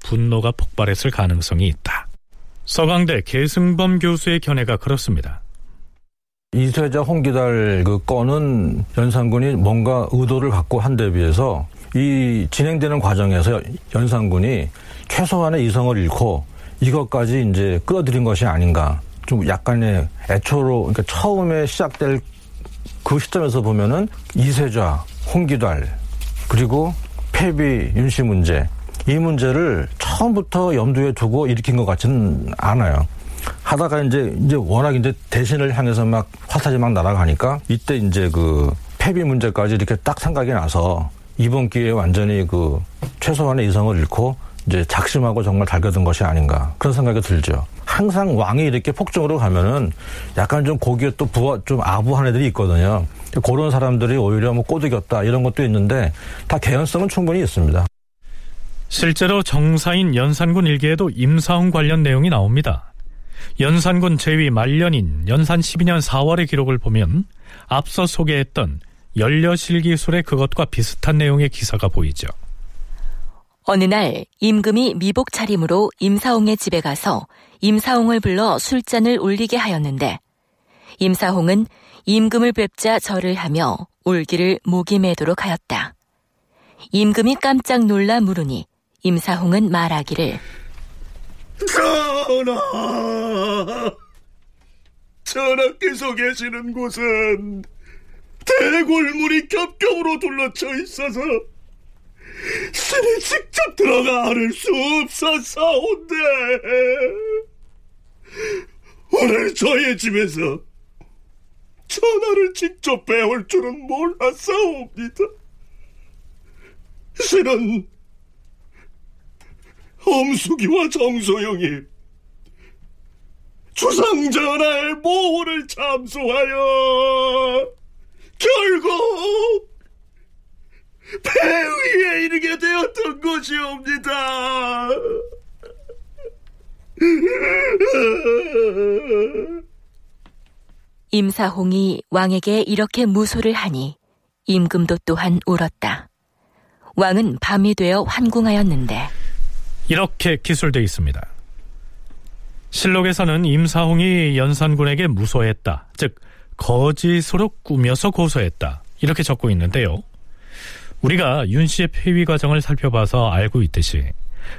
분노가 폭발했을 가능성이 있다. 서강대 계승범 교수의 견해가 그렇습니다. 이세자 홍기달 그 건은 연산군이 뭔가 의도를 갖고 한 데 비해서 이 진행되는 과정에서 연산군이 최소한의 이성을 잃고 이것까지 이제 끌어들인 것이 아닌가. 좀 약간의 애초로 그러니까 처음에 시작될 그 시점에서 보면은 이세자, 홍기달 그리고 폐비 윤씨 문제 이 문제를 처음부터 염두에 두고 일으킨 것 같지는 않아요. 하다가 이제 이제 워낙 이제 대신을 향해서 막 화살이 막 날아가니까 이때 이제 그 폐비 문제까지 이렇게 딱 생각이 나서 이번 기회에 완전히 그 최소한의 이성을 잃고 이제 작심하고 정말 달겨든 것이 아닌가 그런 생각이 들죠. 항상 왕이 이렇게 폭정으로 가면은 약간 좀 거기에 또 부하 좀 아부한 애들이 있거든요. 그런 사람들이 오히려 뭐 꼬드겼다 이런 것도 있는데 다 개연성은 충분히 있습니다. 실제로 정사인 연산군 일기에도 임사홍 관련 내용이 나옵니다. 연산군 제위 말년인 연산 12년 4월의 기록을 보면 앞서 소개했던 연려실기술의 그것과 비슷한 내용의 기사가 보이죠. 어느 날 임금이 미복 차림으로 임사홍의 집에 가서 임사홍을 불러 술잔을 올리게 하였는데 임사홍은 임금을 뵙자 절을 하며 울기를 목이 매도록 하였다. 임금이 깜짝 놀라 물으니 임사홍은 말하기를 전하! 전하께서 계시는 곳은 대골물이 겹겹으로 둘러쳐 있어서 신이 직접 들어가 알을 수 없어서온데 오늘 저의 집에서 전하를 직접 배울 줄은 몰랐사옵니다. 신은 엄숙이와 정소영이 주상전하의 모호를 참소하여 결국 폐위에 이르게 되었던 것이옵니다. 임사홍이 왕에게 이렇게 무소를 하니 임금도 또한 울었다. 왕은 밤이 되어 환궁하였는데 이렇게 기술되어 있습니다. 실록에서는 임사홍이 연산군에게 무소했다. 즉 거짓으로 꾸며서 고소했다. 이렇게 적고 있는데요. 우리가 윤 씨의 폐위 과정을 살펴봐서 알고 있듯이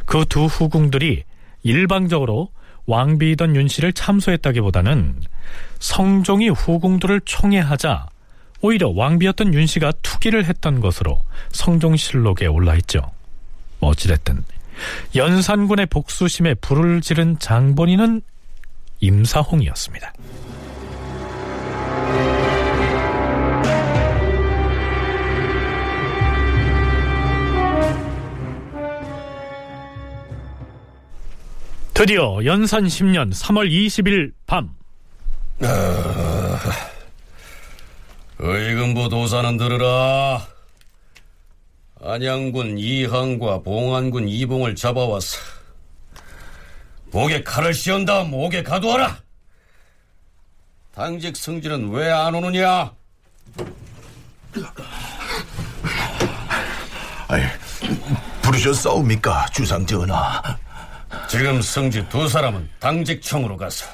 그 두 후궁들이 일방적으로 왕비이던 윤 씨를 참소했다기보다는 성종이 후궁들을 총애하자 오히려 왕비였던 윤 씨가 투기를 했던 것으로 성종실록에 올라있죠. 어찌됐든 연산군의 복수심에 불을 지른 장본인은 임사홍이었습니다. 드디어 연산 10년 3월 20일 밤. 아, 의금부 도사는 들으라. 안양군 이항과 봉안군 이봉을 잡아와서 목에 칼을 씌운다 목에 가두어라. 당직 승진은 왜 안 오느냐? 아이, 부르셨사옵니까, 주상전하? 지금 승지 두 사람은 당직청으로 가서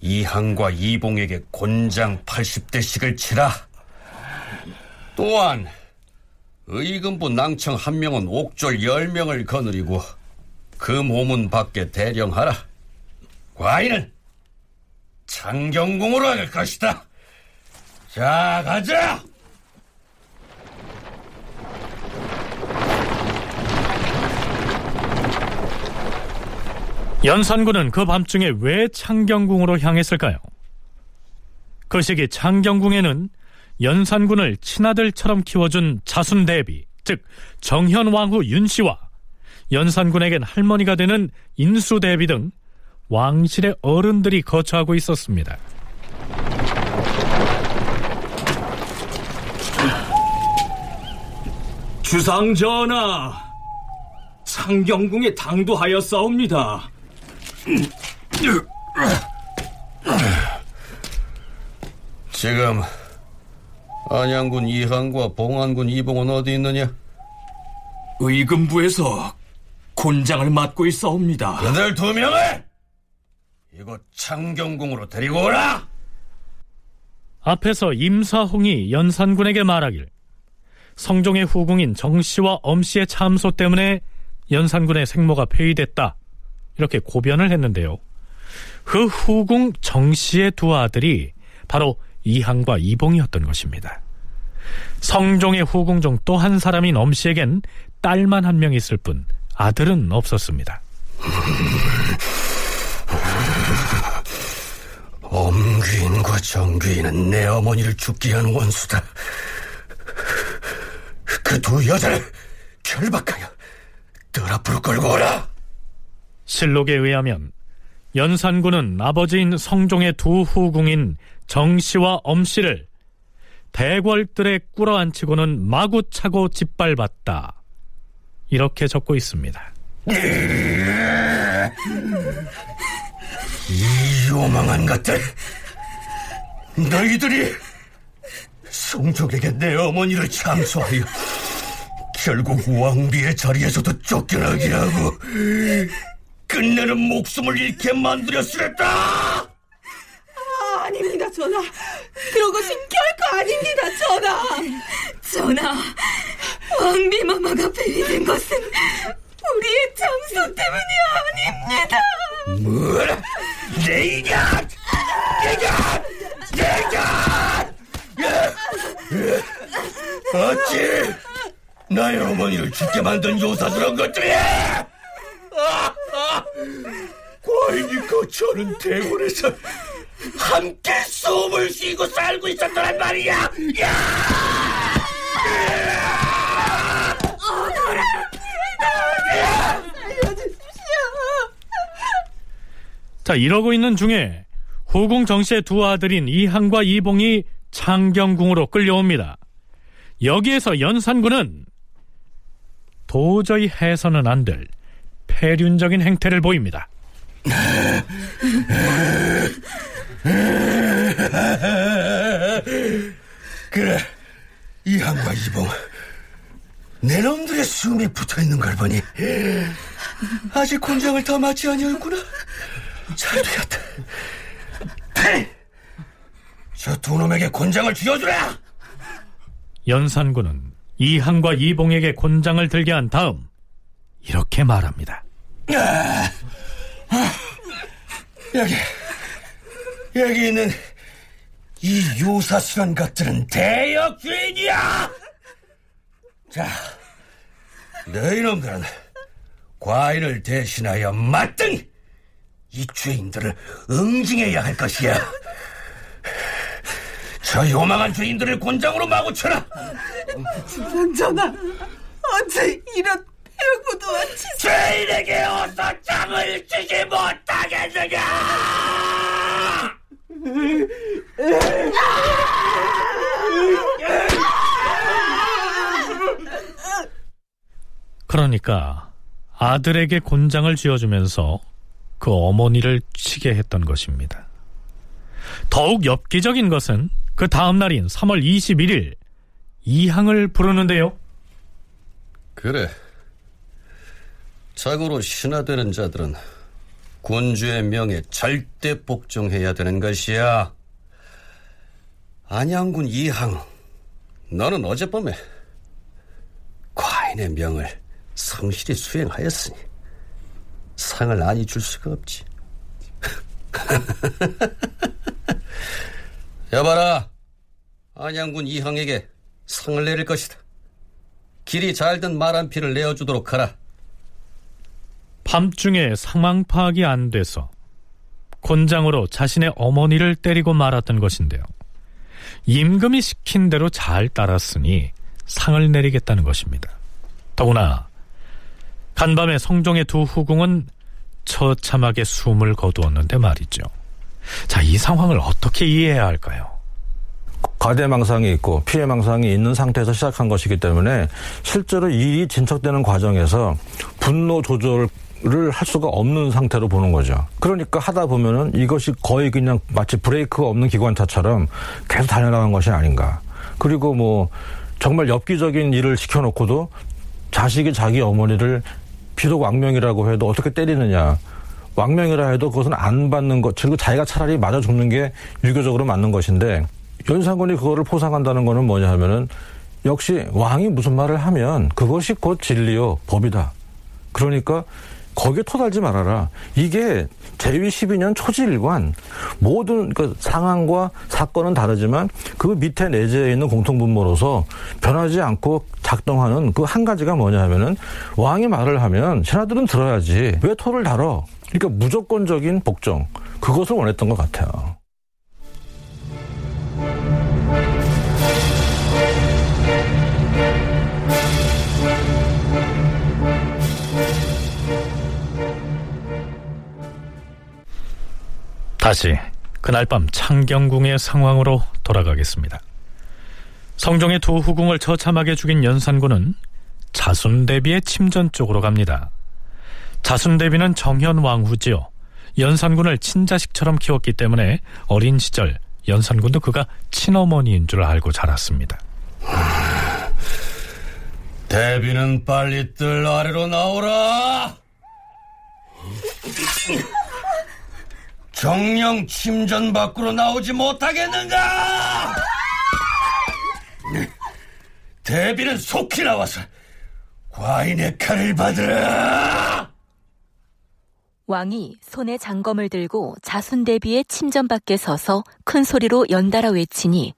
이항과 이봉에게 곤장 80대씩을 치라. 또한 의금부 낭청 한 명은 옥졸 열 명을 거느리고 그 몸은 밖에 대령하라. 과인은 창경궁으로 갈 것이다. 자, 가자! 연산군은 그 밤중에 왜 창경궁으로 향했을까요? 그 시기 창경궁에는 연산군을 친아들처럼 키워준 자순대비, 즉즉 정현왕후 윤씨와 연산군에겐 할머니가 되는 인수대비 등 왕실의 어른들이 거처하고 있었습니다. 주상 전하, 상경궁에 당도하였사옵니다. 지금 안양군 이항과 봉안군 이봉은 어디 있느냐? 의금부에서 곤장을 맡고 있사옵니다. 그들 두 명을 이곳 창경궁으로 데리고 오라. 앞에서 임사홍이 연산군에게 말하길 성종의 후궁인 정씨와 엄씨의 참소 때문에 연산군의 생모가 폐위됐다 이렇게 고변을 했는데요. 그 후궁 정씨의 두 아들이 바로 이항과 이봉이었던 것입니다. 성종의 후궁 중 또 한 사람인 엄씨에겐 딸만 한 명 있을 뿐 아들은 없었습니다. 엄귀인과 정귀인은 내 어머니를 죽게 한 원수다. 그 두 여자를 결박하여 뜰 앞으로 끌고 오라. 실록에 의하면 연산군은 아버지인 성종의 두 후궁인 정씨와 엄씨를 대궐들에 꿇어앉히고는 마구차고 짓밟았다. 이렇게 적고 있습니다. 이 요망한 것들. 너희들이 성족에게 내 어머니를 참소하여 결국 왕비의 자리에서도 쫓겨나게 하고 끝내는 목숨을 잃게 만들었으랬다. 아, 아닙니다, 전하. 그러고는 결코 아닙니다, 전하. 전하, 왕비 마마가 폐위된 것은 우리의 참소 때문이 아닙니다. 뭐라? 내 이년! 이년! 이년! 어찌 나의 어머니를 죽게 만든 요사스러운 것들이 과인이 거처하는 대궐에서 함께 숨을 쉬고 살고 있었더란 말이야! 야! 자, 이러고 있는 중에 후궁 정씨의 두 아들인 이항과 이봉이 창경궁으로 끌려옵니다. 여기에서 연산군은 도저히 해서는 안 될 폐륜적인 행태를 보입니다. 그래, 이항과 이봉. 내 놈들의 숨이 붙어 있는 걸 보니 아직 곤장을 더 맞지 아니었구나. 잘 되었다. 저두 놈에게 곤장을 쥐어주라. 연산군은 이항과 이봉에게 곤장을 들게 한 다음 이렇게 말합니다. 아, 아, 여기 여기 있는 이 유사스런 것들은 대역 죄인이야. 자, 너희 놈들은 과인을 대신하여 맞등 이 죄인들을 응징해야 할 것이야. 저 요망한 죄인들을 곤장으로 마구 쳐라. 주상 전하, 어째 이런 치사... 죄인에게 어서 장을 치지 못하겠느냐! 그러니까 아들에게 곤장을 쥐어주면서 그 어머니를 치게 했던 것입니다. 더욱 엽기적인 것은 그 다음 날인 3월 21일 이항을 부르는데요. 그래. 자고로 신하되는 자들은 군주의 명에 절대 복종해야 되는 것이야. 안양군 이항, 너는 어젯밤에 과인의 명을 성실히 수행하였으니 상을 안이 줄 수가 없지. 여봐라, 안양군 이항에게 상을 내릴 것이다. 길이 잘든 말 한 피를 내어주도록 하라. 밤중에 상황 파악이 안 돼서 곤장으로 자신의 어머니를 때리고 말았던 것인데요. 임금이 시킨 대로 잘 따랐으니 상을 내리겠다는 것입니다. 더구나 간밤에 성종의 두 후궁은 처참하게 숨을 거두었는데 말이죠. 자, 이 상황을 어떻게 이해해야 할까요? 과대망상이 있고 피해망상이 있는 상태에서 시작한 것이기 때문에 실제로 일이 진척되는 과정에서 분노 조절 을할 수가 없는 상태로 보는 거죠. 그러니까 하다 보면은 이것이 거의 그냥 마치 브레이크가 없는 기관차처럼 계속 달려나간 것이 아닌가. 그리고 뭐 정말 엽기적인 일을 시켜놓고도 자식이 자기 어머니를 비록 왕명이라고 해도 어떻게 때리느냐. 왕명이라 해도 그것은 안 받는 것, 그리고 자기가 차라리 맞아 죽는 게 유교적으로 맞는 것인데 연산군이 그거를 포상한다는 거는 뭐냐 하면은 역시 왕이 무슨 말을 하면 그것이 곧 진리요 법이다. 그러니까 거기에 토달지 말아라. 이게 제위 12년 초지일관 모든 그 상황과 사건은 다르지만 그 밑에 내재해 있는 공통분모로서 변하지 않고 작동하는 그 한 가지가 뭐냐 하면은 왕이 말을 하면 신하들은 들어야지 왜 토를 달어? 그러니까 무조건적인 복종 그것을 원했던 것 같아요. 다시 그날 밤 창경궁의 상황으로 돌아가겠습니다. 성종의 두 후궁을 처참하게 죽인 연산군은 자순대비의 침전 쪽으로 갑니다. 자순대비는 정현왕후지요. 연산군을 친자식처럼 키웠기 때문에 어린 시절 연산군도 그가 친어머니인 줄 알고 자랐습니다. 대비는 빨리 뜰 아래로 나오라! 정령 침전 밖으로 나오지 못하겠는가? 대비는 속히 나와서 과인의 칼을 받으라! 왕이 손에 장검을 들고 자순대비의 침전 밖에 서서 큰 소리로 연달아 외치니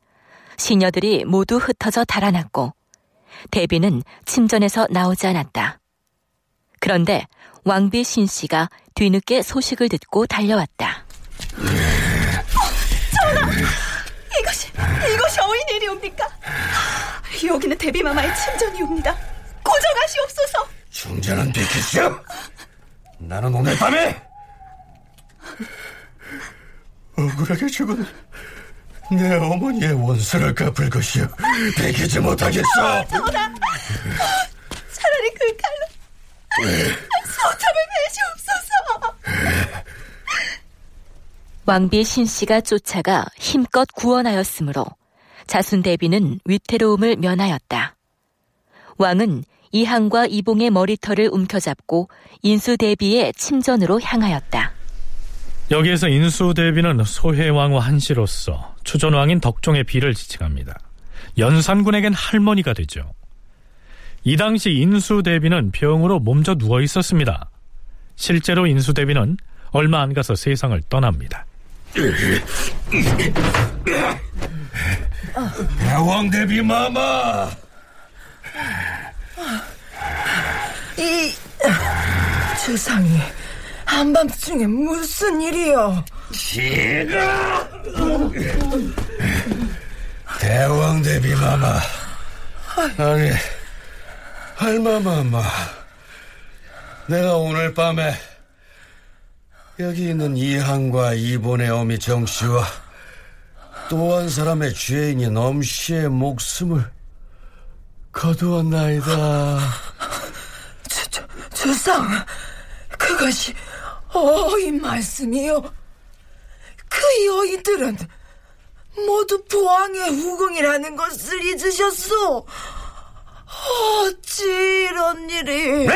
시녀들이 모두 흩어져 달아났고 대비는 침전에서 나오지 않았다. 그런데 왕비 신 씨가 뒤늦게 소식을 듣고 달려왔다. 전하! 이것이, 이것이 어인 일이옵니까? 여기는 대비마마의 침전이옵니다. 고정하시옵소서! 중전은 비키시오! 나는 오늘 밤에 억울하게 죽은 내 어머니의 원수를 갚을 것이오. 비키지 못하겠어. 아, 전하! 차라리 그 칼로 소참을 베시옵소서! 왕비 신씨가 쫓아가 힘껏 구원하였으므로 자순대비는 위태로움을 면하였다. 왕은 이항과 이봉의 머리털을 움켜잡고 인수대비의 침전으로 향하였다. 여기에서 인수대비는 소해왕후 한씨로서 추전왕인 덕종의 비를 지칭합니다. 연산군에겐 할머니가 되죠. 이 당시 인수대비는 병으로 몸져 누워 있었습니다. 실제로 인수대비는 얼마 안 가서 세상을 떠납니다. 대왕 대비 마마! 이 주상이 한밤중에 무슨 일이요? 지가 대왕 대비 마마 아니 할마마마 내가 오늘 밤에 여기 있는 이항과 이본의 어미 정씨와 또 한 사람의 죄인인 엄씨의 목숨을 거두었나이다 주, 주, 주상, 그것이 어이 말씀이요. 그 여인들은 모두 부왕의 후궁이라는 것을 잊으셨소. 어찌 이런 일이?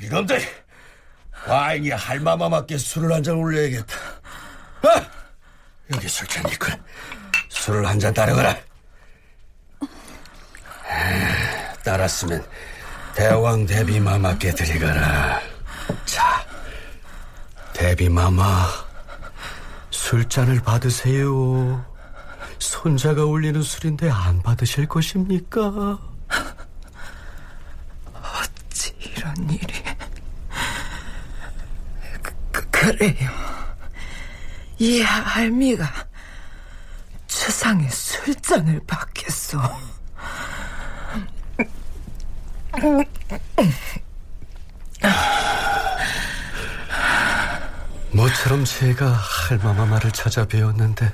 이놈들 과인이 할마마마께 술을 한 잔 올려야겠다 아! 여기 술잔 있군 술을 한 잔 따르거라 아, 따랐으면 대왕 대비마마께 드리거라 자 대비마마 술잔을 받으세요 손자가 올리는 술인데 안 받으실 것입니까? 어찌 이런 일이? 그, 그래요. 이 할미가 주상의 술잔을 받게 주겠소. 모처럼 제가 할마마 말을 찾아 배웠는데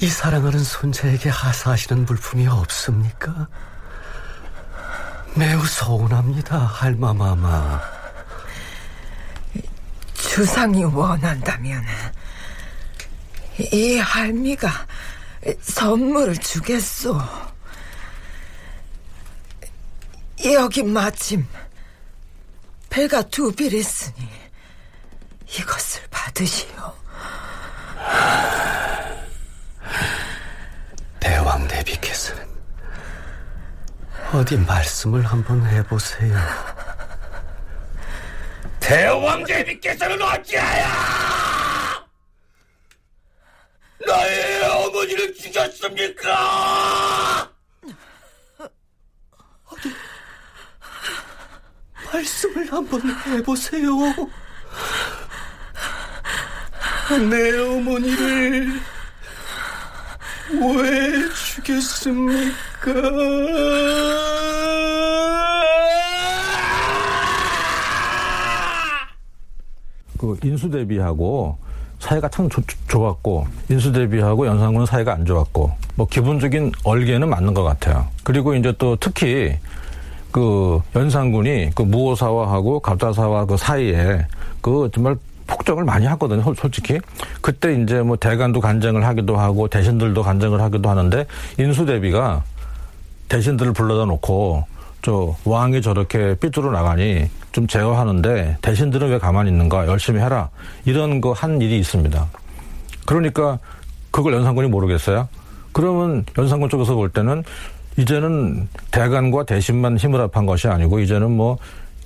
이 사랑하는 손자에게 하사하시는 물품이 없습니까? 매우 서운합니다, 할마마마. 주상이 원한다면 이 할미가 선물을 주겠소. 여기 마침 배가 두 빌 있으니 이것을 받으시오. 대왕 대비께서는 어디 말씀을 한번 해보세요. 대왕 대비께서는 어찌하여 나의 어머니를 죽였습니까? 어디 말씀을 한번 해보세요. 내 어머니를 왜 죽였습니까? 그 인수 대비하고 사이가 참 조, 좋았고 인수 대비하고 연산군은 사이가 안 좋았고 뭐 기본적인 얼개는 맞는 것 같아요. 그리고 이제 또 특히 그 연산군이 그 무오사와하고 갑자사와 그 사이에 그 정말 폭정을 많이 하거든요, 솔직히. 그때 이제 뭐 대간도 간쟁을 하기도 하고 대신들도 간쟁을 하기도 하는데 인수 대비가 대신들을 불러다 놓고 저 왕이 저렇게 삐뚤어 나가니 좀 제어하는데 대신들은 왜 가만히 있는가 열심히 해라 이런 거 한 일이 있습니다. 그러니까 그걸 연산군이 모르겠어요. 그러면 연산군 쪽에서 볼 때는 이제는 대간과 대신만 힘을 합한 것이 아니고 이제는 뭐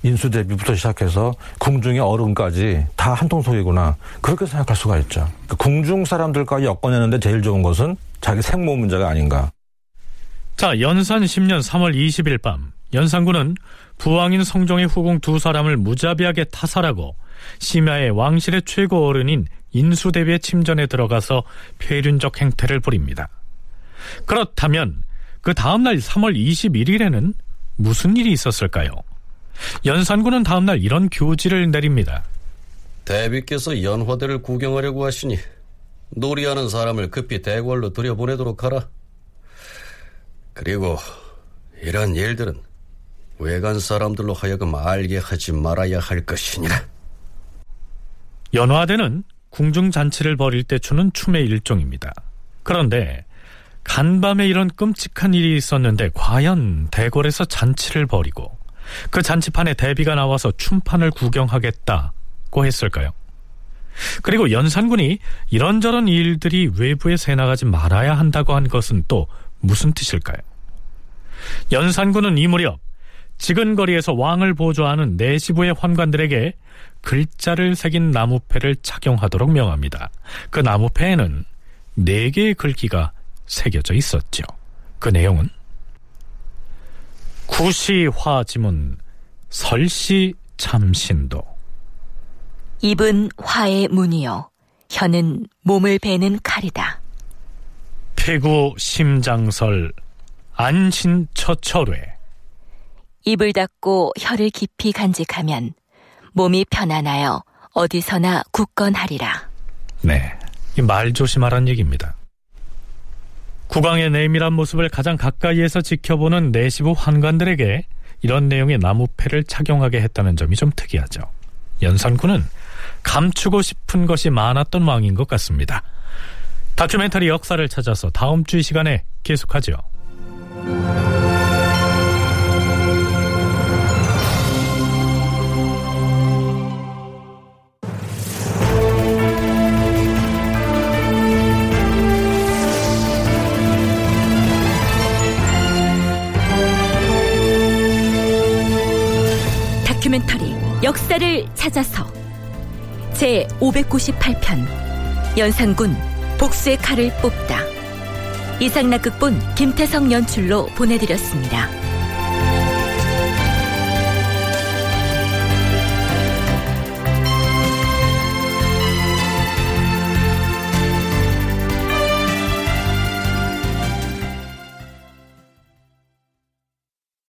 인수 대비부터 시작해서 궁중의 어른까지 다 한 통속이구나 그렇게 생각할 수가 있죠. 그 궁중 사람들까지 엮어내는데 제일 좋은 것은 자기 생모 문제가 아닌가. 자, 연산 10년 3월 20일 밤 연산군은 부왕인 성종의 후궁 두 사람을 무자비하게 타살하고 심야에 왕실의 최고 어른인 인수대비의 침전에 들어가서 폐륜적 행태를 부립니다. 그렇다면 그 다음날 3월 21일에는 무슨 일이 있었을까요? 연산군은 다음날 이런 교지를 내립니다. 대비께서 연화대를 구경하려고 하시니 놀이하는 사람을 급히 대궐로 들여보내도록 하라. 그리고 이런 일들은 외간 사람들로 하여금 알게 하지 말아야 할 것이니라. 연화대는 궁중 잔치를 벌일 때 추는 춤의 일종입니다. 그런데 간밤에 이런 끔찍한 일이 있었는데 과연 대궐에서 잔치를 벌이고 그 잔치판에 대비가 나와서 춤판을 구경하겠다고 했을까요? 그리고 연산군이 이런저런 일들이 외부에 새나가지 말아야 한다고 한 것은 또 무슨 뜻일까요? 연산군은 이 무렵 지근거리에서 왕을 보조하는 내시부의 환관들에게 글자를 새긴 나무패를 착용하도록 명합니다. 그 나무패에는 네 개의 글귀가 새겨져 있었죠. 그 내용은 구시화지문 설시 참신도 입은 화의 문이요 혀는 몸을 베는 칼이다. 폐구 심장설 안신처철회 입을 닫고 혀를 깊이 간직하면 몸이 편안하여 어디서나 굳건하리라. 네, 이말 조심하란 얘기입니다. 국왕의 내밀한 모습을 가장 가까이에서 지켜보는 내시부 환관들에게 이런 내용의 나무패를 착용하게 했다는 점이 좀 특이하죠. 연산군은 감추고 싶은 것이 많았던 왕인 것 같습니다. 다큐멘터리 역사를 찾아서 다음 주 이 시간에 계속하죠. 역사를 찾아서 제 598편 연산군 복수의 칼을 뽑다 이상락극본 김태성 연출로 보내드렸습니다.